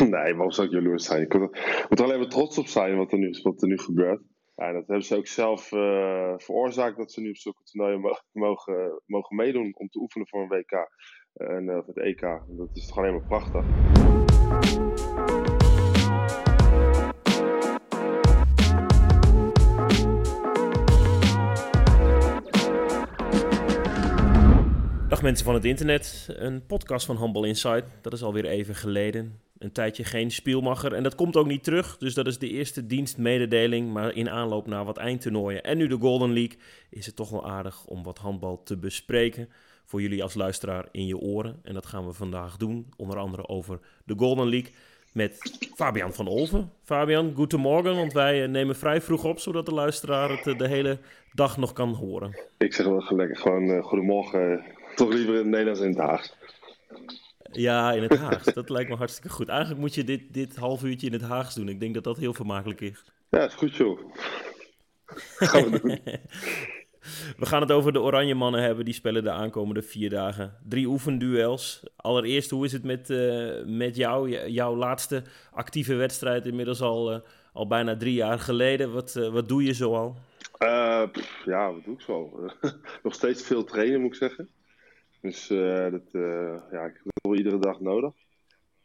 nee, waarom zou ik jaloers zijn? Ik moet er alleen maar trots op zijn wat er nu, gebeurt. Ja, dat hebben ze ook zelf uh, veroorzaakt dat ze nu op zulke toernooien mogen, mogen meedoen om te oefenen voor een WK en uh, het EK. Dat is toch alleen maar prachtig. Dag mensen van het internet, een podcast van Humble Insight. Dat is alweer even geleden. Een tijdje geen spielmacher en dat komt ook niet terug. Dus dat is de eerste dienstmededeling. Maar in aanloop naar wat eindtoernooien en nu de Golden League is het toch wel aardig om wat handbal te bespreken. Voor jullie als luisteraar in je oren. En dat gaan we vandaag doen. Onder andere over de Golden League met Fabian van Olven. Fabian, goedemorgen, want wij eh, nemen vrij vroeg op, zodat de luisteraar het eh, de hele dag nog kan horen. Ik zeg wel gelijk gewoon uh, goedemorgen, toch liever in het Nederlands in het. Ja, in het Haags. Dat lijkt me hartstikke goed. Eigenlijk moet je dit, dit half uurtje in het Haags doen. Ik denk dat dat heel vermakelijk is. Ja, is goed zo. Gaan we doen. We gaan het over de Oranje Mannen hebben. Die spelen de aankomende vier dagen. Drie oefenduels. Allereerst, hoe is het met, uh, met jou? Jouw laatste actieve wedstrijd, inmiddels al, uh, al bijna drie jaar geleden. Wat, uh, wat doe je zoal? ja, wat doe ik zo? Nog steeds veel trainen, moet ik zeggen. Dus dat, ja, ik heb wel iedere dag nodig.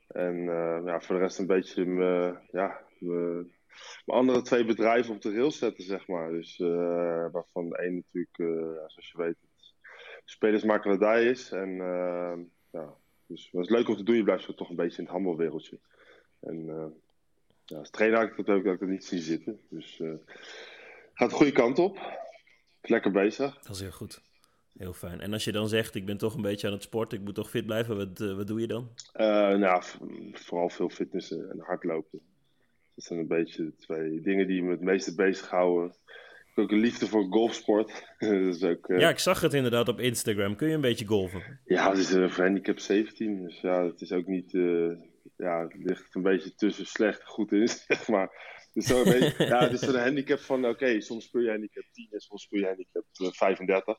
En ja, voor de rest een beetje ja, mijn andere twee bedrijven op de rails zetten, zeg maar. Dus uh, waarvan een natuurlijk, uh, zoals je weet, spelersmakelaardij is. En uh, ja, dus het is leuk om te doen. Je blijft zo toch een beetje in het handelwereldje. En ja, als trainer had ik dat ik dat niet zien zitten. Dus gaat de goede kant op. Lekker bezig. Dat is heel goed. Heel fijn. En als je dan zegt, ik ben toch een beetje aan het sporten, ik moet toch fit blijven, wat, wat doe je dan? nou, vooral veel fitnessen en hardlopen. Dat zijn een beetje de twee dingen die me het meeste bezighouden. Ik heb ook een liefde voor golfsport. dus ook, uh... Ja, ik zag het inderdaad op Instagram. Kun je een beetje golven? Ja, het is een handicap 17. Dus ja, het is ook niet... Ja, het ligt een beetje tussen slecht en goed in, zeg maar. Dus zo een beetje, ja, het is een handicap van... Oké, okay, soms speel je handicap 10 en soms speel je handicap 35.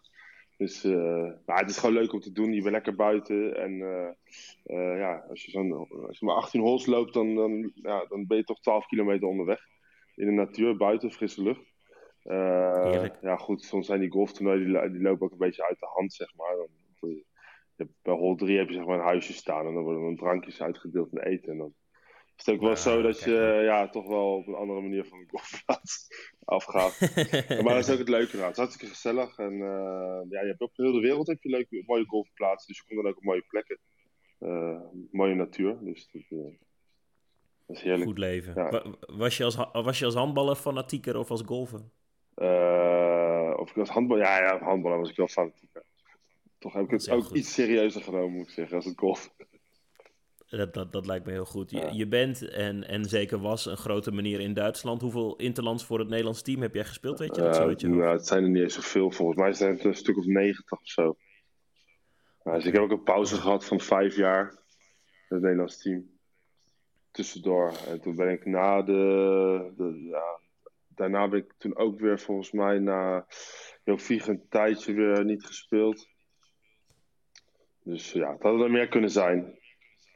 Eh, dus uh, maar het is gewoon leuk om te doen. Je bent lekker buiten. En uh, uh, ja, als je, zo'n, als je maar 18 holes loopt, dan, dan, ja, dan ben je toch 12 kilometer onderweg. In de natuur, buiten, frisse lucht. ja, goed, soms zijn die golftoernooien, die, die, lopen ook een beetje uit de hand, zeg maar. Dan, je, bij hole 3 heb je zeg maar een huisje staan en dan worden dan drankjes uitgedeeld en eten. En dan is het ook wel zo dat je ja, toch wel op een andere manier van de golfplaats afgaat. maar dat is ook het leuke eraan. Het is hartstikke gezellig. En uh, ja, je hebt op heel de wereld heb je leuke, mooie golfplaatsen. Dus je komt dan ook op mooie plekken. Uh, mooie natuur. Dus dat, heerlijk. Goed leven. Ja. Was, je als, was je als handballer fanatieker of als golfer? of ik als handballer... Ja, ja, handballer was ik wel fanatieker. Toch heb ik het ook goed. iets serieuzer genomen, moet ik zeggen, als het golf. Dat, dat, dat lijkt me heel goed. Je, je, bent en, en zeker was een grote manier in Duitsland. Hoeveel interlands voor het Nederlands team heb jij gespeeld? Weet je dat? Uh, nou, het zijn er niet eens zoveel. Volgens mij zijn het een stuk of 90 of zo. Dus ik heb ook een pauze gehad van vijf jaar. Het Nederlands team. Tussendoor. En toen ben ik na de. de ja, daarna ben ik toen ook weer volgens mij na Joop Vieg een tijdje weer niet gespeeld. Dus ja, het had er meer kunnen zijn.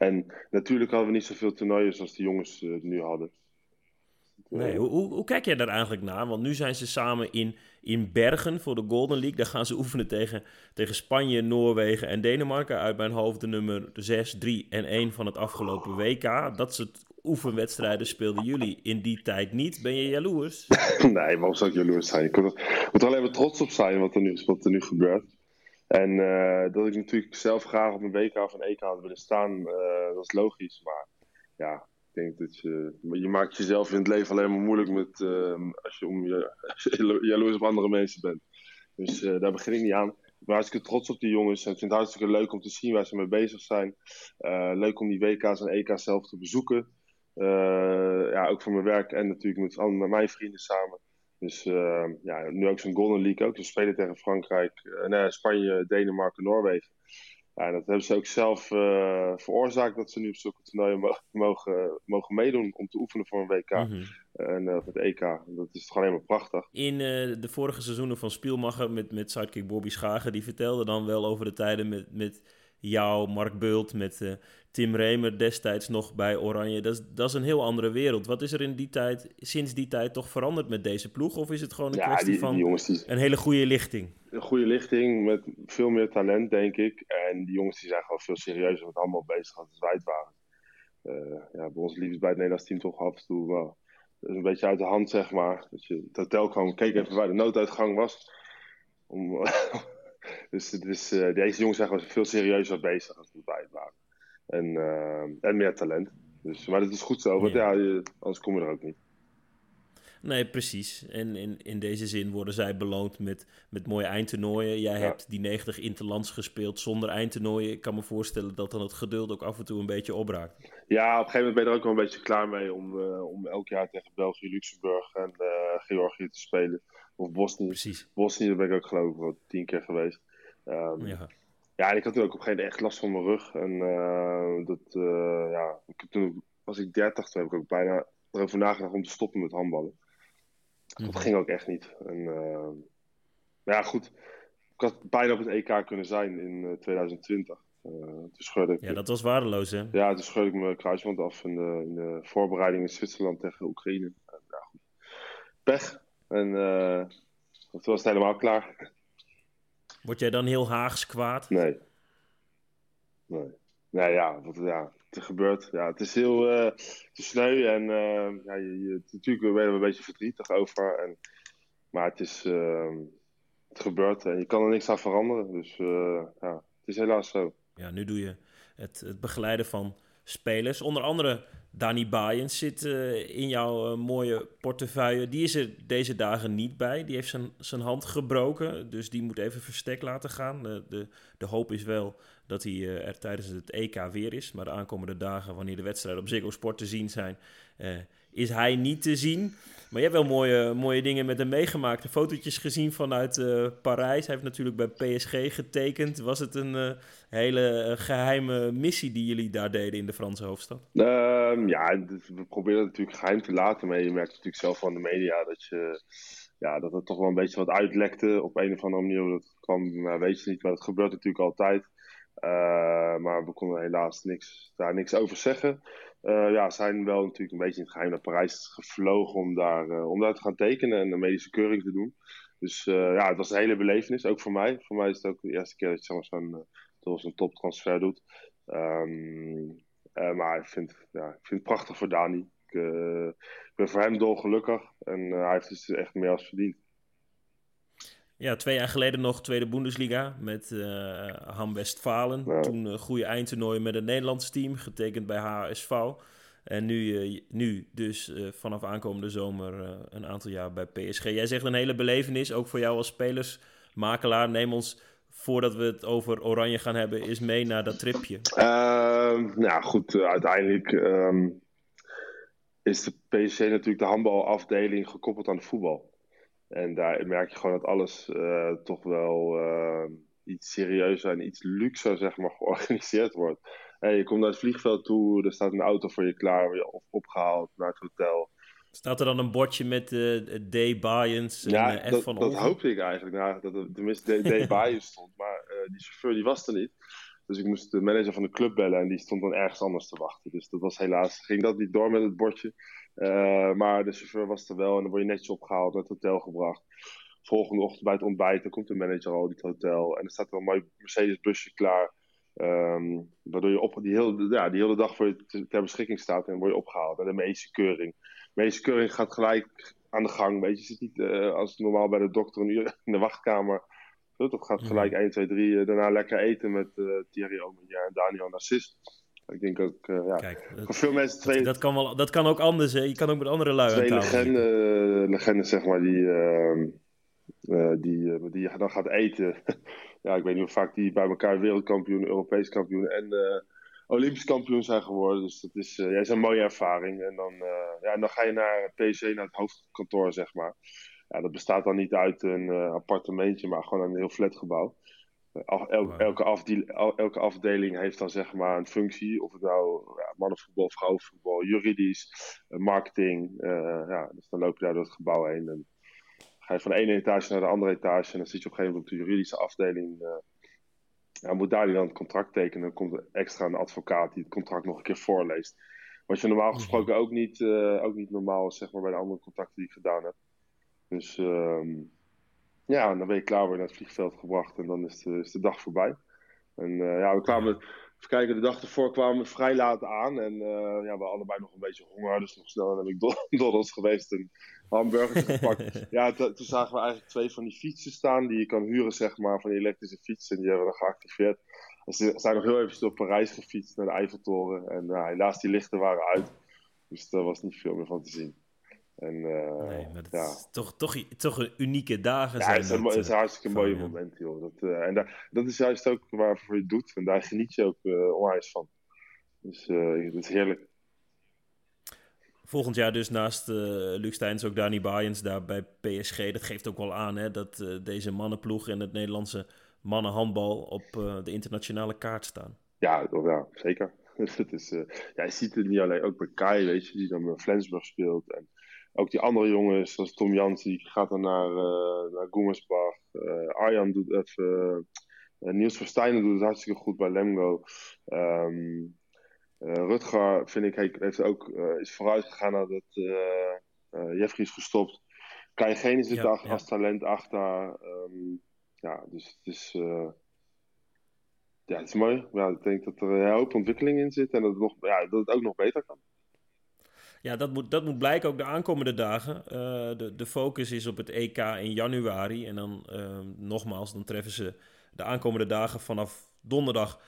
En natuurlijk hadden we niet zoveel toernooien zoals de jongens uh, nu hadden. Nee, hoe, hoe, hoe, kijk jij daar eigenlijk naar? Want nu zijn ze samen in, in Bergen voor de Golden League. Daar gaan ze oefenen tegen, tegen Spanje, Noorwegen en Denemarken. Uit mijn hoofd de nummer 6, 3 en 1 van het afgelopen WK. Dat soort oefenwedstrijden speelden jullie in die tijd niet. Ben je jaloers? nee, waarom zou ik jaloers zijn? Ik moet er alleen maar trots op zijn wat er nu, wat er nu gebeurt. En uh, dat ik natuurlijk zelf graag op een WK of een EK had willen staan, uh, dat is logisch. Maar ja, ik denk dat je, je maakt jezelf in het leven alleen maar moeilijk met, uh, als je, om je, jaloers op andere mensen bent. Dus daar begin ik niet aan. Ik ben hartstikke trots op die jongens. En ik vind het hartstikke leuk om te zien waar ze mee bezig zijn. leuk om die WK's en EK's zelf te bezoeken. ja, ook voor mijn werk en natuurlijk met, met mijn vrienden samen. Dus uh, ja, nu ook zo'n Golden League ook. Ze spelen tegen Frankrijk, uh, nee, Spanje, Denemarken, Noorwegen. Ja, dat hebben ze ook zelf uh, veroorzaakt dat ze nu op zulke toernooien mogen, mogen meedoen om te oefenen voor een WK mm -hmm. en het EK. Dat is toch alleen maar prachtig. In de vorige seizoenen van Spielmacher met, met sidekick Bobby Schagen, die vertelde dan wel over de tijden met, met jou, Mark Bult, met Tim Remer destijds nog bij Oranje. Dat is, dat is een heel andere wereld. Wat is er in die tijd, sinds die tijd toch veranderd met deze ploeg? Of is het gewoon een kwestie van een hele goede lichting? Een goede lichting met veel meer talent, denk ik. En die jongens die zijn gewoon veel serieuzer met allemaal bezig als wij het waren. ja, bij ons liefst bij het Nederlands team toch af en toe wel een beetje uit de hand, zeg maar. Dat je het hotel kwam, keek even waar de nooduitgang was. Om, dus dus uh, deze jongens zijn gewoon veel serieuzer bezig als het waren. En, uh, en meer talent. Dus, maar dat is goed zo, want ja, ja anders kom je er ook niet. Nee, precies. En in, in deze zin worden zij beloond met, met mooie eindtoernooien. Jij hebt die 90 interlands gespeeld zonder eindtoernooien. Ik kan me voorstellen dat dan het geduld ook af en toe een beetje opraakt. Ja, op een gegeven moment ben je er ook wel een beetje klaar mee om, uh, om elk jaar tegen België, Luxemburg en uh, Georgië te spelen. Of Bosnië. Precies. Bosnië, daar ben ik ook geloof ik wel tien keer geweest. Um, ja. Ja, en ik had toen ook op een gegeven moment echt last van mijn rug. En uh, dat, ja, ik, toen was ik 30, toen heb ik ook bijna erover nagedacht om te stoppen met handballen. Dat mhm. ging ook echt niet. En, uh, ja, goed. Ik had bijna op het EK kunnen zijn in 2020. Uh, eh, ik, ja, dat was waardeloos, hè? Ja, toen scheurde ik mijn kruisband af in de, in de voorbereiding in Zwitserland tegen Oekraïne. Ja, goed. Pech. En uh, toen was het helemaal klaar. Word jij dan heel Haags kwaad? Nee. Nee. Nee, ja, wat, ja gebeurt. Ja, het is heel uh, te sneu en uh, ja, je, je, natuurlijk ben je er een beetje verdrietig over. En, maar het is uh, het gebeurt en je kan er niks aan veranderen. Dus ja, het is helaas zo. Ja, nu doe je het, het begeleiden van spelers. Onder andere Dani Baaiens zit in jouw mooie portefeuille. Die is er deze dagen niet bij. Die heeft zijn, zijn hand gebroken. Dus die moet even verstek laten gaan. de, de hoop is wel dat hij uh, er tijdens het EK weer is. Maar de aankomende dagen, wanneer de wedstrijden op Ziggo Sport te zien zijn, is hij niet te zien. Maar je hebt wel mooie, mooie dingen met hem meegemaakt. Fotootjes gezien vanuit uh, Parijs. Hij heeft natuurlijk bij PSG getekend. Was het een hele geheime missie die jullie daar deden in de Franse hoofdstad? Um, ja, we proberen het natuurlijk geheim te laten. Maar je merkt natuurlijk zelf van de media dat je ja, dat er toch wel een beetje wat uitlekte op een of andere manier. Dat kwam, nou, weet je niet, maar dat gebeurt natuurlijk altijd. Uh, maar we konden helaas niks, daar niks over zeggen. Uh, ja, zijn wel natuurlijk een beetje in het geheim naar Parijs gevlogen om daar, uh, om daar te gaan tekenen en een medische keuring te doen. Dus ja, het was een hele belevenis, ook voor mij. Voor mij is het ook de eerste keer dat je zo'n toptransfer doet. Um, maar ik vind, ja, ik vind het prachtig voor Dani. Ik, ik ben voor hem dolgelukkig en hij heeft het dus echt meer als verdiend. Ja, twee jaar geleden nog Tweede Bundesliga met uh, Ham Westfalen. Toen een goede eindtoernooi met het Nederlands team, getekend bij HSV. En nu, uh, nu dus uh, vanaf aankomende zomer een aantal jaar bij PSG. Jij zegt een hele belevenis, ook voor jou als spelersmakelaar. Neem ons, voordat we het over Oranje gaan hebben, eens mee naar dat tripje. Ehm, nou goed, uiteindelijk um, is de PSG natuurlijk de handbalafdeling gekoppeld aan het voetbal. En daar merk je gewoon dat alles uh, toch wel uh, iets serieuzer en iets luxer zeg maar, georganiseerd wordt. Hey, je komt naar het vliegveld toe, er staat een auto voor je klaar, je opgehaald naar het hotel. Staat er dan een bordje met uh, D. Bayens en ja, F dat, van dat hoopte ik eigenlijk. Nou, dat er tenminste D. Bayens stond, maar die chauffeur die was er niet. Dus ik moest de manager van de club bellen en die stond dan ergens anders te wachten. Dus dat was helaas, ging dat niet door met het bordje. Uh, maar de chauffeur was er wel en dan word je netjes opgehaald, naar het hotel gebracht. Volgende ochtend bij het ontbijt, dan komt de manager al in het hotel. En er staat er een mooi Mercedes busje klaar. Um, waardoor je op, die, hele, ja, die hele dag voor je ter beschikking staat en word je opgehaald. En de medische keuring. De medische keuring gaat gelijk aan de gang. Weet je, zit niet uh, als normaal bij de dokter een uur in de wachtkamer. Dat gaat gelijk 1, 2, 3. daarna lekker eten met uh, Thierry Omenja en Daniel Narcis. Ik denk ook, uh, ja. Kijk, dat, veel mensen twee... Dat kan, wel, dat kan ook anders, hè? Je kan ook met andere lui Twee legenden, legenden, zeg maar, die, uh, uh, die, die dan gaat eten. ja, ik weet niet hoe vaak die bij elkaar wereldkampioen, Europees kampioen en Olympisch kampioen zijn geworden. Dus dat is, ja, is een mooie ervaring. En dan, ja, en dan ga je naar PC, naar het hoofdkantoor, zeg maar. Ja, dat bestaat dan niet uit een appartementje, maar gewoon een heel flatgebouw elke, afdeling, elke, afdeling heeft dan zeg maar een functie. Of het nou ja, mannenvoetbal, vrouwenvoetbal, juridisch, eh, marketing. Uh, ja, dus dan loop je daar door het gebouw heen. En ga je van de ene etage naar de andere etage. En dan zit je op een gegeven moment op de juridische afdeling. Uh, ja, moet daar dan het contract tekenen. Dan komt er extra een advocaat die het contract nog een keer voorleest. Wat je normaal gesproken ook niet, ook niet normaal is, zeg maar, bij de andere contacten die ik gedaan heb. Dus ehm, ja, dan ben je klaar weer naar het vliegveld gebracht en dan is de, is de dag voorbij. En uh, ja, we kwamen, even kijken, de dag ervoor kwamen we vrij laat aan. En uh, ja, we hadden allebei nog een beetje honger, dus nog snel heb ik Donald's geweest en hamburgers gepakt. ja, toen zagen we eigenlijk twee van die fietsen staan die je kan huren, zeg maar, van die elektrische fietsen. En die hebben we dan geactiveerd. En ze zijn nog heel even door Parijs gefietst naar de Eiffeltoren. En uh, helaas, die lichten waren uit. Dus daar was niet veel meer van te zien. En, uh, nee, maar dat ja. is toch, toch, toch een unieke dagen ja, zijn. het is, is een hartstikke mooie moment, joh. Dat, uh, en daar, dat is juist ook waarvoor je het doet. En daar geniet je ook uh, onwijs van. Dus het is heerlijk. Volgend jaar dus naast Luc Steins ook Dani Bayens daar bij PSG. Dat geeft ook wel aan hè, dat deze mannenploeg en het Nederlandse mannenhandbal op de internationale kaart staan. Ja, ja zeker. het is, ja, je ziet het niet alleen, ook bij Kai, weet je, die dan met Flensburg speelt. En ook die andere jongens, zoals Tom Jans, die gaat dan naar, uh, naar Goemersbach. Uh, Arjan doet even. Uh, Niels Verstijnen doet het hartstikke goed bij Lemgo. Um, Rutger, vind ik, heeft ook, is vooruit gegaan nadat Jeffrey is gestopt. Kai Gene zit ja, ja. als talent achter. Um, ja, dus het is. ja, het is mooi. Ja, ik denk dat er een hoop ontwikkeling in zit en dat het, nog, ja, dat het ook nog beter kan. Ja, dat moet, dat moet blijken ook de aankomende dagen. Uh, de, de focus is op het EK in januari. En dan uh, nogmaals, dan treffen ze de aankomende dagen vanaf donderdag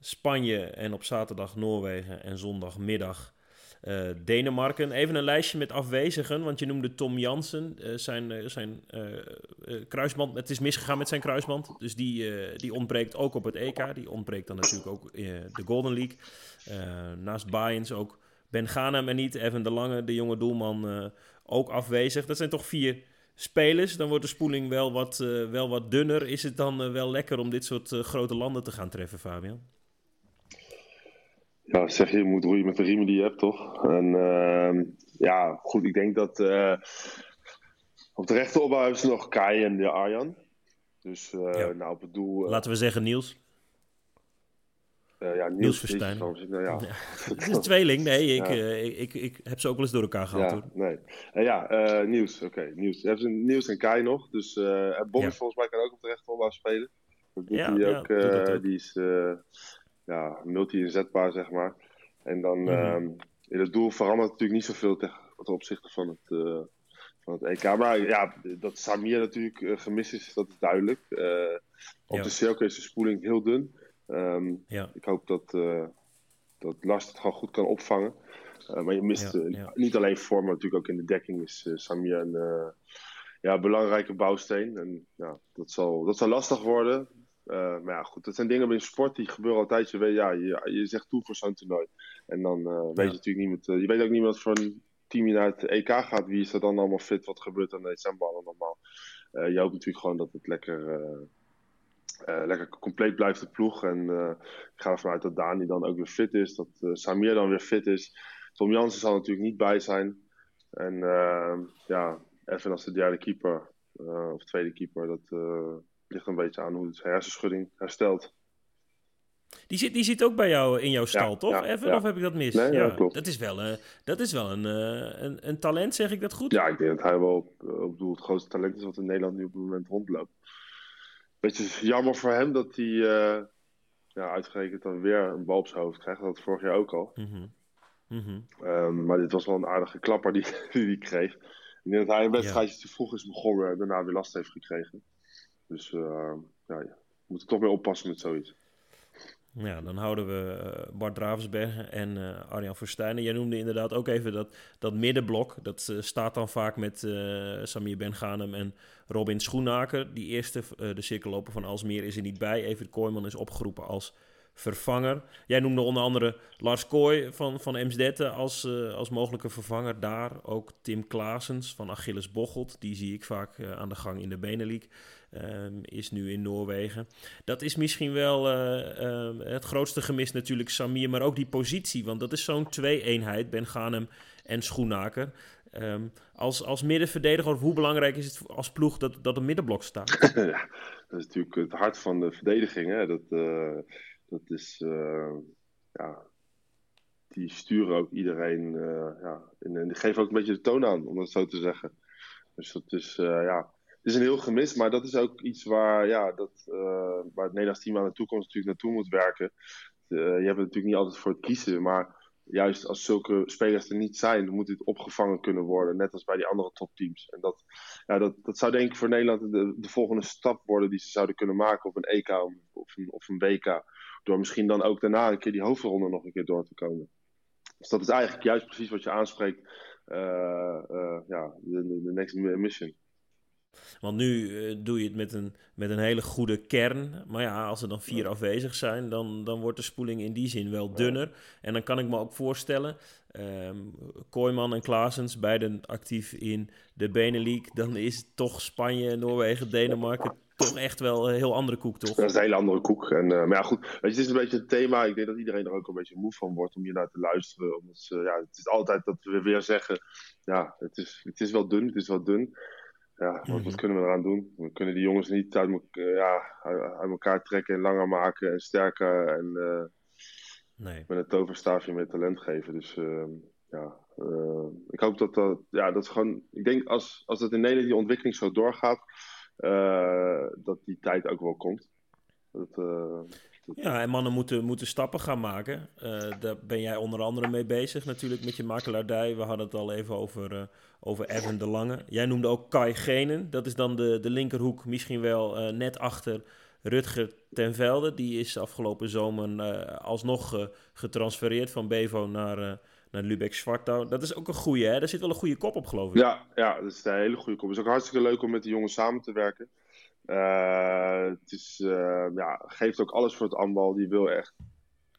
Spanje en op zaterdag Noorwegen en zondagmiddag uh, Denemarken. Even een lijstje met afwezigen, want je noemde Tom Jansen. zijn zijn kruisband, het is misgegaan met zijn kruisband. Dus die, die ontbreekt ook op het EK. Die ontbreekt dan natuurlijk ook de Golden League. naast Bayens ook ben Ghanem en niet. Evan de Lange, de jonge doelman, uh, ook afwezig. Dat zijn toch vier spelers. Dan wordt de spoeling wel wat, uh, wel wat dunner. Is het dan uh, wel lekker om dit soort grote landen te gaan treffen, Fabian? Ja, zeg je, je moet roeien met de riemen die je hebt, toch? En ehm, ja, goed, ik denk dat op de rechteropbouw hebben ze nog Kai en de Arjan. Dus ja. nou, op het doel... Laten we zeggen Niels. Uh, ja, Niels. Nou, ja. Het is een tweeling. Nee, ik, ja. uh, ik, ik, ik, heb ze ook wel eens door elkaar gehad. Ja, hoor. nee. Uh, ja, Niels. Oké, okay, Niels. Je hebt Niels en Kai nog. Dus Bob ja. volgens mij kan ook op de rechteropbouw spelen. Dat doet ja, hij ook. ook. Die is ja, multi-inzetbaar, zeg maar. En dan mm -hmm. in het doel verandert natuurlijk niet zoveel ten opzichte van het, van het EK. Maar ja, dat Samir natuurlijk gemist is, dat is duidelijk. op de cirkel is de spoeling heel dun. Um, ja. Ik hoop dat, uh, dat Lars het gewoon goed kan opvangen. Uh, maar je mist ja, ja. niet alleen vorm, maar natuurlijk ook in de dekking is Samir een ja, belangrijke bouwsteen. En ja, dat, zal, dat zal lastig worden. maar ja, goed, dat zijn dingen in sport die gebeuren altijd. Je, weet, ja, je, je zegt toe voor zo'n toernooi. En dan weet je natuurlijk niet met, je weet ook niet wat voor een team je naar het EK gaat. Wie is er dan allemaal fit? Wat gebeurt er in december allemaal? je hoopt natuurlijk gewoon dat het lekker uh, lekker compleet blijft de ploeg. En uh, ik ga ervan uit dat Dani dan ook weer fit is. Dat uh, Samir dan weer fit is. Tom Jansen zal natuurlijk niet bij zijn. En ja, even als de derde keeper of tweede keeper. Dat ligt een beetje aan hoe zijn hersenschudding herstelt. Die zit, die zit ook bij jou in jouw stal, ja, toch? Ja, Even, ja. of heb ik dat mis? Nee, ja, klopt. Dat is wel, uh, dat is wel een, uh, een, een, talent, zeg ik dat goed? Ja, ik denk dat hij wel op, op doel het grootste talent is wat in Nederland nu op het moment rondloopt beetje jammer voor hem dat hij uh, ja, uitgerekend dan weer een bal op zijn hoofd krijgt. Dat had vorig jaar ook al. Mm -hmm. Mm -hmm. um, maar dit was wel een aardige klapper die, die hij kreeg. Ik denk dat hij een wedstrijdje ja. te vroeg is begonnen en daarna weer last heeft gekregen. Dus uh, ja, je moet er toch mee oppassen met zoiets. Ja, dan houden we uh, Bart Dravensberg en uh, Arjan Verstijnen. Jij noemde inderdaad ook even dat, dat middenblok. Dat uh, staat dan vaak met Samir Ben Ghanem en Robin Schoenaker. Die eerste, de cirkelloper van Alsmeer, is er niet bij. Even Kooijman is opgeroepen als vervanger. Jij noemde onder andere Lars Kooi van, van Emsdetten als, als mogelijke vervanger daar. Ook Tim Klaasens van Achilles Bocholt, die zie ik vaak aan de gang in de Benelink. Uh, is nu in Noorwegen. Dat is misschien wel het grootste gemis natuurlijk Samir, maar ook die positie. Want dat is zo'n twee-eenheid, Ben Ghanem en Schoenaker. Um, als, als middenverdediger, hoe belangrijk is het als ploeg dat, dat een middenblok staat? ja, dat is natuurlijk het hart van de verdediging. Hè? Dat, dat is, ja, die sturen ook iedereen, ja, en, die geven ook een beetje de toon aan, om dat zo te zeggen. Dus dat is, ja, is een heel gemis, maar dat is ook iets waar, ja, dat, waar het Nederlands team aan de toekomst natuurlijk naartoe moet werken. je hebt er natuurlijk niet altijd voor het kiezen, maar juist als zulke spelers er niet zijn, moet dit opgevangen kunnen worden. Net als bij die andere topteams. En dat, ja, dat, dat zou denk ik voor Nederland de, de volgende stap worden die ze zouden kunnen maken op een EK of een, of een WK. Door misschien dan ook daarna een keer die hoofdronde nog een keer door te komen. Dus dat is eigenlijk juist precies wat je aanspreekt. Uh, ja, de next mission. Want nu uh, doe je het met een, met een hele goede kern. Maar ja, als er dan vier afwezig zijn, dan, dan wordt de spoeling in die zin wel dunner. En dan kan ik me ook voorstellen, um, en Klaasens, beiden actief in de Benelux. Dan is toch Spanje, Noorwegen, Denemarken toch echt wel een heel andere koek, toch? Dat is een hele andere koek. En, uh, maar ja, goed, weet je, het is een beetje een thema. Ik denk dat iedereen er ook een beetje moe van wordt om hier naar te luisteren. Omdat ja, het is altijd dat we weer zeggen, ja, het is, het is wel dun, het is wel dun ja, wat, mhm. kunnen we eraan doen? We kunnen die jongens niet uit, ja, uit elkaar trekken en langer maken en sterker en uh, nee. met een toverstaafje met talent geven. Dus uh, ja, uh, ik hoop dat dat, ja, dat is gewoon, ik denk als, als dat in Nederland die ontwikkeling zo doorgaat, dat die tijd ook wel komt. Dat, ja, en mannen moeten, moeten stappen gaan maken. Uh, daar ben jij onder andere mee bezig natuurlijk met je makelaardij. We hadden het al even over, uh, over Evan de Lange. Jij noemde ook Kai Genen. Dat is dan de, de linkerhoek, misschien wel uh, net achter Rutger ten Velde. Die is afgelopen zomer alsnog getransfereerd van Bevo naar, naar Lubeck Zwartouw. Dat is ook een goede, hè? Daar zit wel een goede kop op, geloof ik. Ja, ja dat is een hele goede kop. Het is ook hartstikke leuk om met die jongens samen te werken. Uh, het is, uh, ja, geeft ook alles voor het aanbal. Die wil echt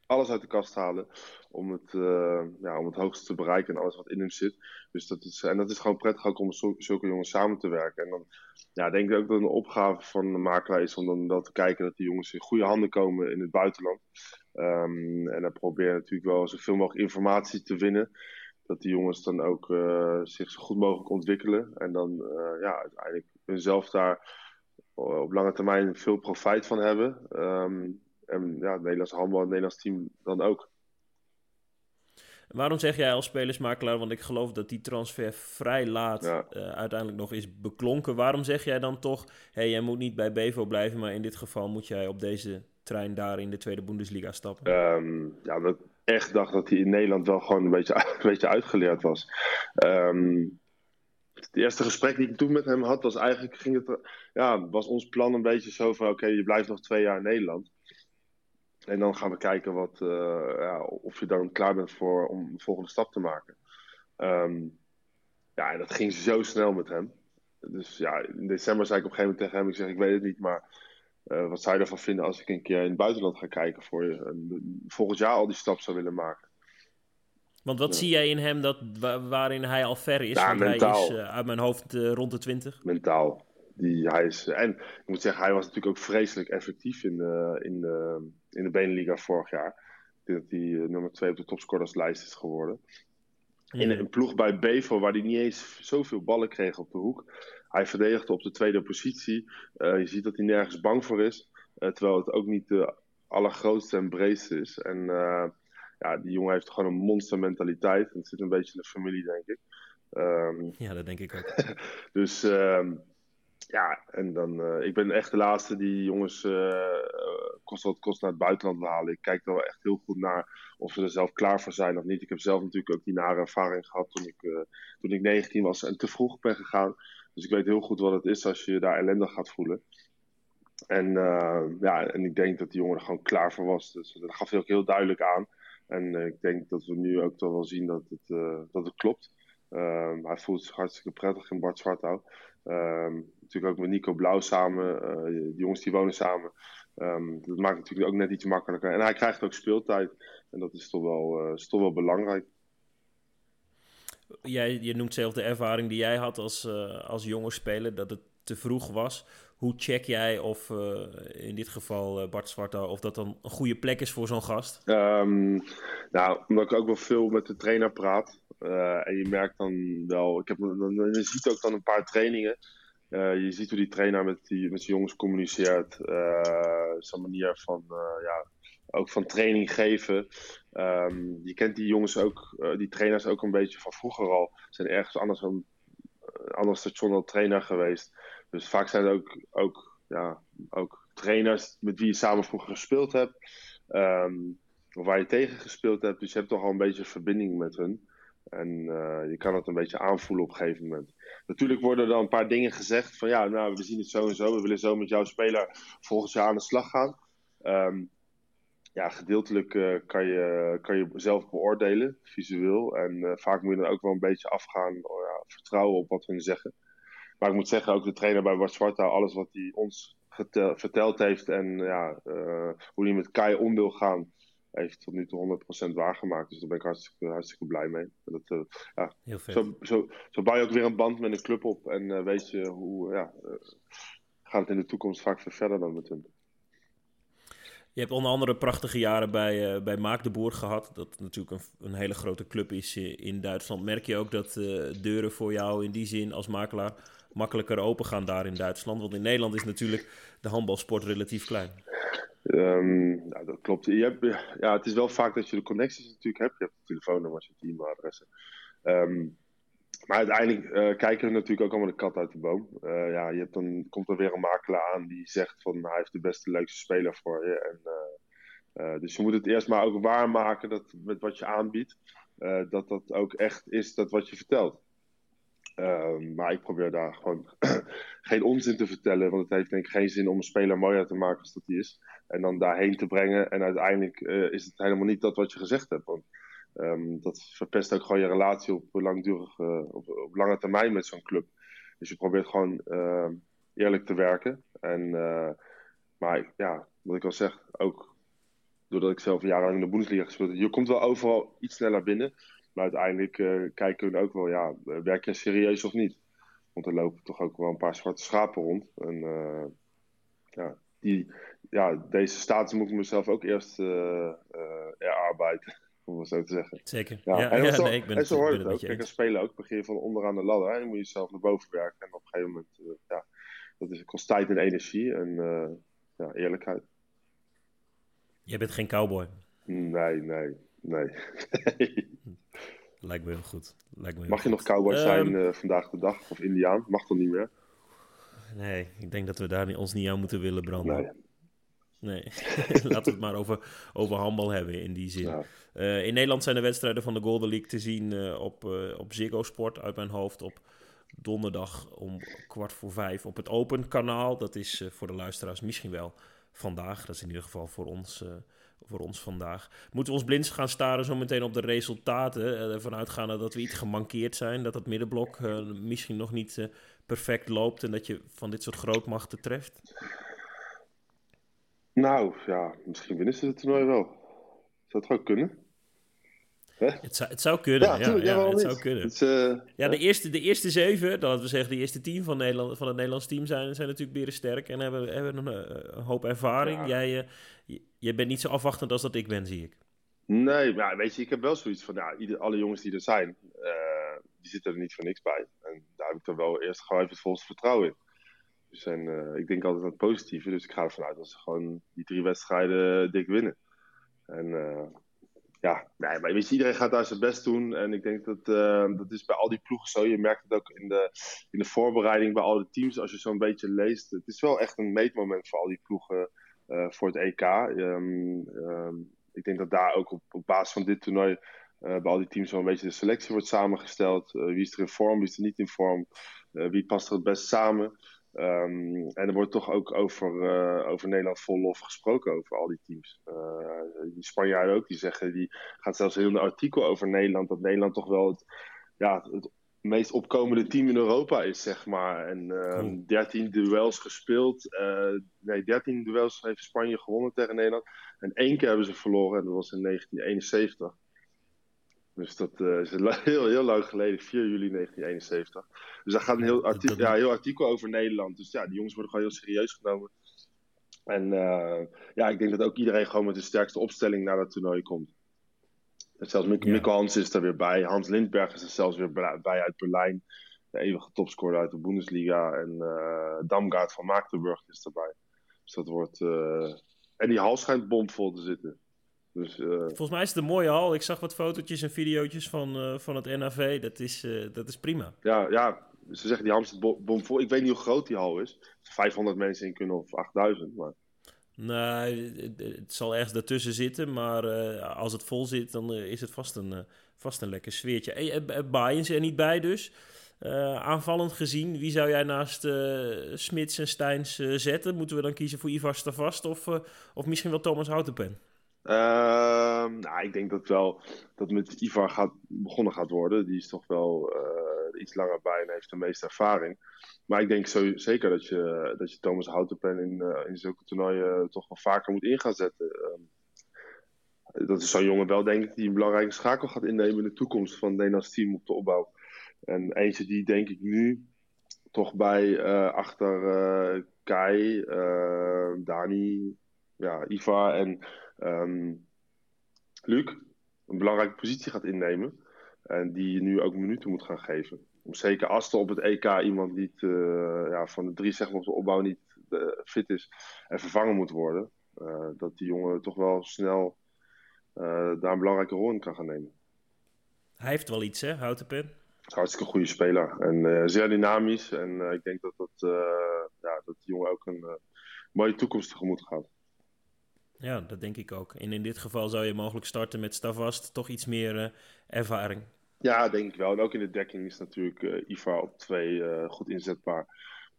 alles uit de kast halen om het, uh, ja, om het hoogste te bereiken en alles wat in hem zit. Dus dat is, en dat is gewoon prettig ook om met zulke jongens samen te werken. En dan ja, denk ik ook dat een opgave van de makelaar is om dan wel te kijken dat die jongens in goede handen komen in het buitenland. Um, en dan probeer natuurlijk wel zoveel mogelijk informatie te winnen. Dat die jongens dan ook zich zo goed mogelijk ontwikkelen. En dan ja, uiteindelijk hunzelf daar eh, op lange termijn veel profijt van hebben. Ehm, en ja, het Nederlands handbal, het Nederlands team dan ook. Waarom zeg jij als spelersmakelaar, want ik geloof dat die transfer vrij laat uh, uiteindelijk nog is beklonken. Waarom zeg jij dan toch, hé, hey, jij moet niet bij Bevo blijven, maar in dit geval moet jij op deze trein daar in de Tweede Bundesliga stappen? Um, ja, ik echt dacht dat hij in Nederland wel gewoon een beetje, een beetje uitgeleerd was. Um, het eerste gesprek die ik toen met hem had, was eigenlijk, ging het, ja, was ons plan een beetje zo van, oké, je blijft nog twee jaar in Nederland. En dan gaan we kijken wat, uh, ja, of je dan klaar bent voor, om de volgende stap te maken. Um, ja, en dat ging zo snel met hem. Dus ja, in december zei ik op een gegeven moment tegen hem, ik zeg, ik weet het niet, maar uh, wat zou je ervan vinden als ik een keer in het buitenland ga kijken voor je? En volgend jaar al die stap zou willen maken. Want wat zie jij in hem dat, waarin hij al ver is? Ja, mentaal. hij is uh, uit mijn hoofd uh, rond de 20. Mentaal. Die, hij is, en ik moet zeggen, hij was natuurlijk ook vreselijk effectief in de, in de, in de Beneliga vorig jaar. Ik denk dat hij uh, nummer 2 op de topscorerslijst is geworden. Ja. In een ploeg bij Bevo, waar hij niet eens zoveel ballen kreeg op de hoek. Hij verdedigde op de tweede positie. je ziet dat hij nergens bang voor is. terwijl het ook niet de allergrootste en breedste is. En ja, die jongen heeft gewoon een monstermentaliteit. En het zit een beetje in de familie, denk ik. Um, ja, dat denk ik ook. dus um, ja, en dan, uh, ik ben echt de laatste die jongens uh, kost wat kost naar het buitenland halen. Ik kijk er wel echt heel goed naar of ze er zelf klaar voor zijn of niet. Ik heb zelf natuurlijk ook die nare ervaring gehad toen ik, uh, toen ik 19 was en te vroeg ben gegaan. Dus ik weet heel goed wat het is als je je daar ellendig gaat voelen. En, ja, en ik denk dat die jongen er gewoon klaar voor was. Dus dat gaf hij ook heel duidelijk aan. En uh, ik denk dat we nu ook toch wel zien dat het, uh, dat het klopt. Um, hij voelt zich hartstikke prettig in Bart Zwartouw. Um, natuurlijk ook met Nico Blauw samen. Uh, de jongens die wonen samen. Um, dat maakt natuurlijk ook net iets makkelijker. En hij krijgt ook speeltijd. En dat is toch wel, toch wel belangrijk. Jij, je noemt zelf de ervaring die jij had als, als jonge speler. Dat het te vroeg was. Hoe check jij of uh, in dit geval uh, Bart Zwarta, of dat dan een goede plek is voor zo'n gast? Um, nou, omdat ik ook wel veel met de trainer praat. Uh, en je merkt dan wel, ik heb, dan, je ziet ook dan een paar trainingen. je ziet hoe die trainer met die, met zijn jongens communiceert. zijn manier van, ja, ook van training geven. Ehm, je kent die jongens ook, die trainers ook een beetje van vroeger al. Zijn ergens anders een ander station al trainer geweest. Dus vaak zijn er ook, ook, ja, ook trainers met wie je samen vroeger gespeeld hebt. Um, of waar je tegen gespeeld hebt. Dus je hebt toch al een beetje verbinding met hun. En uh, je kan het een beetje aanvoelen op een gegeven moment. Natuurlijk worden er dan een paar dingen gezegd van ja, nou, we zien het zo en zo. We willen zo met jouw speler volgend jaar aan de slag gaan. Um, ja, gedeeltelijk uh, kan, je, kan je zelf beoordelen, visueel. En uh, vaak moet je dan ook wel een beetje afgaan, vertrouwen op wat hun zeggen. Maar ik moet zeggen, ook de trainer bij Bart alles wat hij ons verteld heeft en ja, uh, hoe hij met Kai om wil gaan, heeft tot nu toe 100% waargemaakt. Dus daar ben ik hartstikke, hartstikke blij mee. Dat, uh, ja, Heel vet. Zo, zo, zo bouw je ook weer een band met een club op en uh, weet je hoe ja, gaat het in de toekomst vaak veel verder dan met hun. Je hebt onder andere prachtige jaren bij, uh, bij Maak de Boer gehad. Dat natuurlijk een, een hele grote club is in Duitsland. Merk je ook dat uh, deuren voor jou in die zin als makelaar makkelijker open gaan daar in Duitsland? Want in Nederland is natuurlijk de handbalsport relatief klein. Um, dat klopt. Je hebt, ja, het is wel vaak dat je de connecties natuurlijk hebt. Je hebt telefoonnummers, je e-mailadressen. Um, maar uiteindelijk uh, kijken we natuurlijk ook allemaal de kat uit de boom. Uh, ja, je hebt dan komt er weer een makelaar aan die zegt van hij heeft de beste, leukste speler voor je. En, uh, dus je moet het eerst maar ook waarmaken dat met wat je aanbiedt, dat dat ook echt is dat wat je vertelt. Ehm, maar ik probeer daar gewoon geen onzin te vertellen, want het heeft denk ik geen zin om een speler mooier te maken als dat hij is. En dan daarheen te brengen en uiteindelijk is het helemaal niet dat wat je gezegd hebt. Want Um, dat verpest ook gewoon je relatie op, langdurig, op, op lange termijn met zo'n club. Dus je probeert gewoon uh, eerlijk te werken. En, uh, maar ja, wat ik al zeg, ook doordat ik zelf jarenlang in de Bundesliga gespeeld heb, je komt wel overal iets sneller binnen. Maar uiteindelijk uh, kijken we ook wel, ja, werk je serieus of niet? Want er lopen toch ook wel een paar zwarte schapen rond. En ja, die, ja, deze status moet ik mezelf ook eerst erarbeiden om het zo te zeggen. Zeker. Ja, ja, en, ja, zo, nee, ik ben en zo hoort het ook. Kijk, als spelen ook begin je van onderaan de ladder. Hè. Je moet jezelf naar boven werken. En op een gegeven moment, ja, dat is, kost tijd en energie en uh, ja, eerlijkheid. je. Jij bent geen cowboy. Nee, nee, nee. Lijkt me heel goed. Lijkt me heel Mag je goed. nog cowboy zijn Ehm, uh, vandaag de dag? Of indiaan? Mag toch niet meer? Nee, ik denk dat we daar niet- ons niet aan moeten willen branden. Nee. Nee, laten we het maar over, over handbal hebben in die zin. Ja. Eh, in Nederland zijn de wedstrijden van de Golden League te zien eh, op, eh, op Ziggo Sport uit mijn hoofd op donderdag om kwart voor vijf op het Open kanaal. Dat is eh, voor de luisteraars misschien wel vandaag. Dat is in ieder geval voor ons, eh, voor ons vandaag. Moeten we ons blind gaan staren zo meteen op de resultaten? eh, ervan uitgaande dat we iets gemankeerd zijn. Dat het middenblok eh, misschien nog niet eh, perfect loopt. En dat je van dit soort grootmachten treft. Nou, ja, misschien winnen ze het toernooi wel. Zou het ook kunnen? Het zou, het zou kunnen, ja, tuurlijk, ja, waarom het zou kunnen. Ja, de eerste, de eerste zeven, dat we zeggen, de eerste tien van, Nederland, van het Nederlands team zijn, zijn natuurlijk beren sterk en hebben, hebben een, eh, een hoop ervaring. Jij, eh, jij bent niet zo afwachtend als dat ik ben, zie ik. Nee, maar weet je, ik heb wel zoiets van, ja, ieder, alle jongens die er zijn, eh, die zitten er niet voor niks bij. En daar heb ik dan wel eerst gewoon even het volste vertrouwen in. Dus en, ik denk altijd aan het positieve, dus ik ga ervan uit dat ze gewoon die drie wedstrijden dik winnen. En ja, nee, maar weet iedereen gaat daar zijn best doen. En ik denk dat eh, dat is bij al die ploegen zo. Je merkt het ook in de, in de voorbereiding bij al die teams, als je zo'n beetje leest. Het is wel echt een meetmoment voor al die ploegen eh, voor het EK. Ehm, ehm, ik denk dat daar ook op, op basis van dit toernooi eh, bij al die teams wel een beetje de selectie wordt samengesteld. Eh, wie is er in vorm, wie is er niet in vorm, wie past er het best samen. Ehm, en er wordt toch ook over, eh, over Nederland vol lof gesproken over al die teams. Eh, die Spanjaarden ook, die zeggen, die gaat zelfs een heel artikel over Nederland, dat Nederland toch wel het, ja, het meest opkomende team in Europa is, zeg maar. En ehm, Cool. 13 duels gespeeld. eh, nee, 13 duels heeft Spanje gewonnen tegen Nederland. En één keer hebben ze verloren en dat was in 1971. Dus dat eh, is heel, heel lang geleden, 4 juli 1971. Dus daar gaat een heel, arti- dat- ja, heel artikel over Nederland. Dus ja, die jongens worden gewoon heel serieus genomen. En eh, ja, ik denk dat ook iedereen gewoon met de sterkste opstelling naar dat toernooi komt. En zelfs Mik Ja. Mikkel Hans is er weer bij. Hans Lindberg is er zelfs weer bij uit Berlijn. de eeuwige topscorer uit de Bundesliga. En Damgaard van Maagdenburg is erbij. Dus dat wordt... en die hal schijnt bomvol te zitten. Dus, Volgens mij is het een mooie hal. Ik zag wat fotootjes en video's van, van het NAV. Dat is, dat is prima. Ja, ja, ze zeggen die zit bomvol. Ik weet niet hoe groot die hal is. 500 mensen in kunnen of 8000. Maar... Nee, het zal ergens daartussen zitten. Maar als het vol zit, dan is het vast een, vast een lekker sfeertje. Hey, Bayern er niet bij dus. aanvallend gezien, wie zou jij naast Smits en Steins zetten? Moeten we dan kiezen voor Ivar Stavast of, of misschien wel Thomas Houtenpen? Ehm, nou, ik denk dat wel dat met Ivar gaat, begonnen gaat worden. Die is toch wel iets langer bij en heeft de meeste ervaring. Maar ik denk zo, zeker dat je, dat je Thomas Houtenpen in, uh, in zulke toernooien toch wel vaker moet in zetten. Um, dat is zo'n jongen wel, denk ik, die een belangrijke schakel gaat innemen in de toekomst van Nederlands team op de opbouw. En eentje die, denk ik, nu toch bij achter Kai, Dani, ja, Ivar en um, Luc een belangrijke positie gaat innemen. En die je nu ook minuten moet gaan geven. Zeker als er op het EK iemand niet uh, ja, van de drie zeg maar, op de opbouw niet uh, fit is en vervangen moet worden. Uh, dat die jongen toch wel snel daar een belangrijke rol in kan gaan nemen. Hij heeft wel iets, hè, Houtenpen? Hartstikke goede speler. En zeer dynamisch. En ik denk dat, dat, ja, dat die jongen ook een mooie toekomst tegemoet gaat. Ja, dat denk ik ook. En in dit geval zou je mogelijk starten met Stavast, toch iets meer ervaring. Ja, denk ik wel. En ook in de dekking is natuurlijk uh, Ivar op twee uh, goed inzetbaar.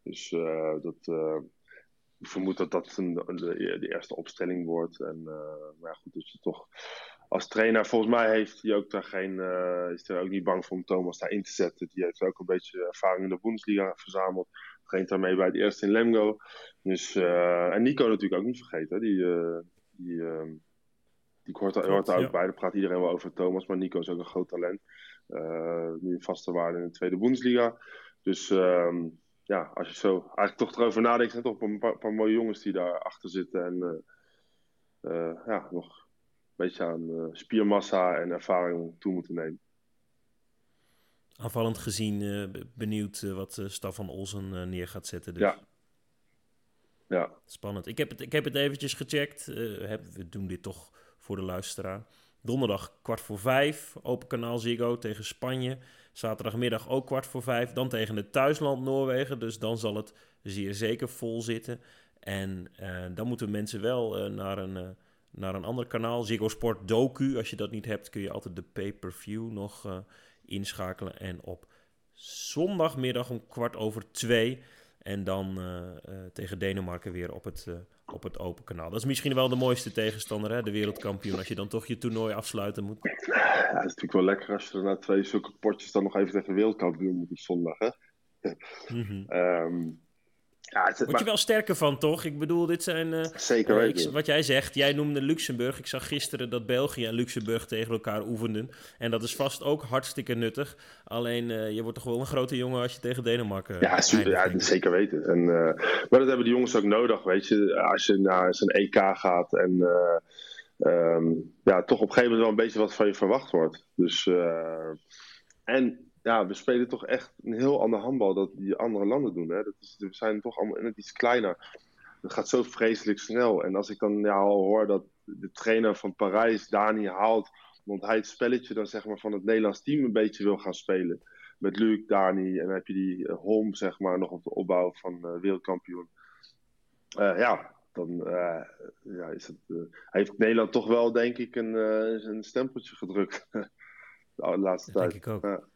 Dus dat, ik vermoed dat dat een, de, eerste opstelling wordt. En, maar goed, dus je toch als trainer, volgens mij heeft hij ook daar geen, is er ook niet bang voor om Thomas daarin te zetten. Die heeft ook een beetje ervaring in de Bundesliga verzameld. Traint daarmee bij het eerste in Lemgo. Dus, en Nico natuurlijk ook niet vergeten. Die, die, die hoort, hoort daar ook bij. Daar praat iedereen wel over Thomas. Maar Nico is ook een groot talent. Uh, nu een vaste waarde in de tweede Bundesliga. Dus um, ja, als je zo eigenlijk toch erover nadenkt, zijn toch een paar, paar mooie jongens die daar achter zitten. En ja, nog een beetje aan spiermassa en ervaring toe moeten nemen. Aanvallend gezien benieuwd wat Stefan Olsen neer gaat zetten. Dus. Ja. ja. Spannend. Ik heb het, ik heb het eventjes gecheckt. we doen dit toch voor de luisteraar. Donderdag kwart voor vijf, open kanaal Ziggo tegen Spanje. Zaterdagmiddag ook kwart voor vijf. Dan tegen het thuisland Noorwegen. Dus dan zal het zeer zeker vol zitten. En uh, dan moeten mensen wel uh, naar, een, uh, naar een ander kanaal. Ziggo Sport Doku. Als je dat niet hebt, kun je altijd de pay-per-view nog inschakelen. En op zondagmiddag om kwart over twee. En dan tegen Denemarken weer op het op het open kanaal. Dat is misschien wel de mooiste tegenstander, hè? de wereldkampioen. Als je dan toch je toernooi afsluiten moet. Ja, het is natuurlijk wel lekker als je er na twee zulke potjes dan nog even tegen wereldkampioen moet op zondag. Hè? Mm -hmm. um, ja, het, Word je wel sterker van, toch? Ik bedoel, dit zijn... Uh, Zeker uh, ik, wat jij zegt, jij noemde Luxemburg. Ik zag gisteren dat België en Luxemburg tegen elkaar oefenden. En dat is vast ook hartstikke nuttig. Alleen, uh, je wordt toch wel een grote jongen als je tegen Denemarken... Ja, super, ja zeker weten. En, maar dat hebben die jongens ook nodig, weet je. Als je naar zo'n EK gaat en... Um, ja, toch op een gegeven moment wel een beetje wat van je verwacht wordt. Dus... en ja, we spelen toch echt een heel ander handbal dan die andere landen doen. Hè? Dat is, we zijn toch allemaal net iets kleiner. Het gaat zo vreselijk snel. En als ik dan ja, al hoor dat de trainer van Parijs, Dani, haalt, want hij het spelletje dan zeg maar van het Nederlands team een beetje wil gaan spelen. Met Luc, Dani en dan heb je die uh, Holm zeg maar nog op de opbouw van uh, wereldkampioen. Uh, ja, dan ja, is het, heeft Nederland toch wel denk ik een, een stempeltje gedrukt. de laatste dat tijd. Denk ik ook.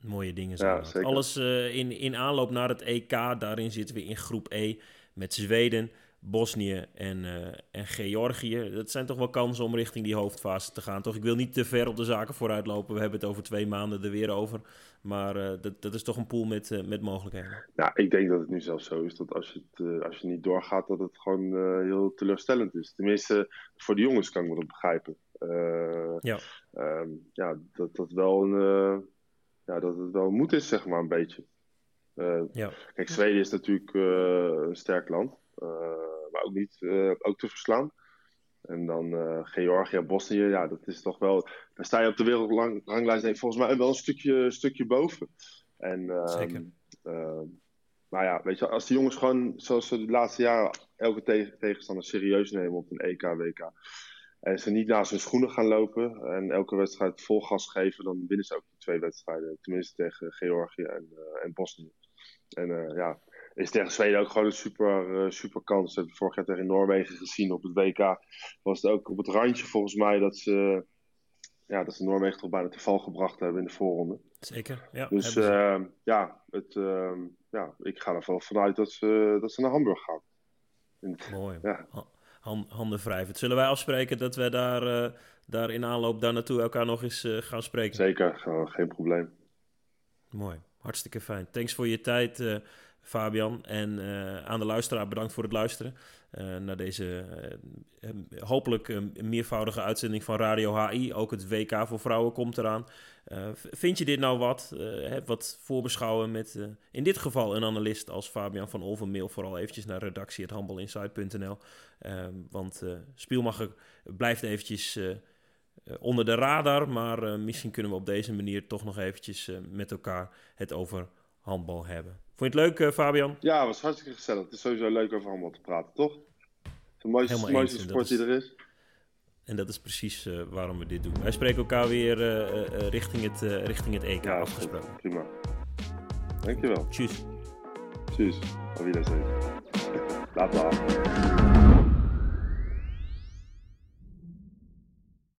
Mooie dingen zijn ja, Alles uh, in, in aanloop naar het EK. Daarin zitten we in groep E met Zweden, Bosnië en, uh, en Georgië. Dat zijn toch wel kansen om richting die hoofdfase te gaan. Toch, ik wil niet te ver op de zaken vooruit lopen. We hebben het over twee maanden er weer over. Maar uh, dat, dat is toch een pool met, met mogelijkheden. Nou, ik denk dat het nu zelfs zo is dat als je, het, als je niet doorgaat, dat het gewoon heel teleurstellend is. Tenminste, voor de jongens kan ik me dat begrijpen. ja. Um, ja, dat dat wel een ja, dat het wel moed is, zeg maar, een beetje. Uh, ja. Kijk, Zweden is natuurlijk uh, een sterk land, uh, maar ook niet ook te verslaan. En dan Georgië, Bosnië, ja, dat is toch wel. Daar sta je op de wereldranglijst, denk volgens mij wel een stukje, stukje boven. En, ehm, Zeker. ehm, maar ja, weet je, als die jongens gewoon, zoals ze de laatste jaren, elke tegen- tegenstander serieus nemen op een EK, WK. En ze niet naast hun schoenen gaan lopen en elke wedstrijd vol gas geven, dan winnen ze ook twee wedstrijden. Tenminste tegen Georgië en, eh, en Bosnië. En eh, ja, is tegen Zweden ook gewoon een super, eh, super kans. Dat hebben we vorig jaar tegen Noorwegen gezien op het WK. Was het ook op het randje volgens mij dat ze, ja, dat ze Noorwegen toch bijna te val gebracht hebben in de voorronde. Zeker, ja. Dus ehm, ja, het, ehm, ja, ik ga er wel vanuit dat ze, dat ze naar Hamburg gaan. Het- Mooi. ja. Ha- han- handen wrijvend. Zullen wij afspreken dat we daar, daar in aanloop daar naartoe elkaar nog eens eh, gaan spreken? Zeker, geen probleem. Mooi, hartstikke fijn. Thanks voor je tijd, eh, Fabian. En eh, aan de luisteraar bedankt voor het luisteren naar deze hopelijk een meervoudige uitzending van Radio HI. Ook het WK voor vrouwen komt eraan. Vind je dit nou wat? Wat voorbeschouwen met in dit geval een analist als Fabian van Olven? Mail vooral eventjes naar redactie.handbalinsight.nl. Eh, want Spielmacher blijft eventjes... eh, onder de radar. Maar eh, misschien kunnen we op deze manier toch nog eventjes eh, met elkaar het over handbal hebben. Vond je het leuk, Fabian? Ja, was hartstikke gezellig. Het is sowieso leuk over handbal te praten, toch? Het is de mooiste, mooiste eens, sport die er is. En dat is precies waarom we dit doen. Wij spreken elkaar weer richting, het, richting het EK Ja, afgesproken. prima. Dankjewel. Tjus. Tjus. Auf Wiedersehen. Af.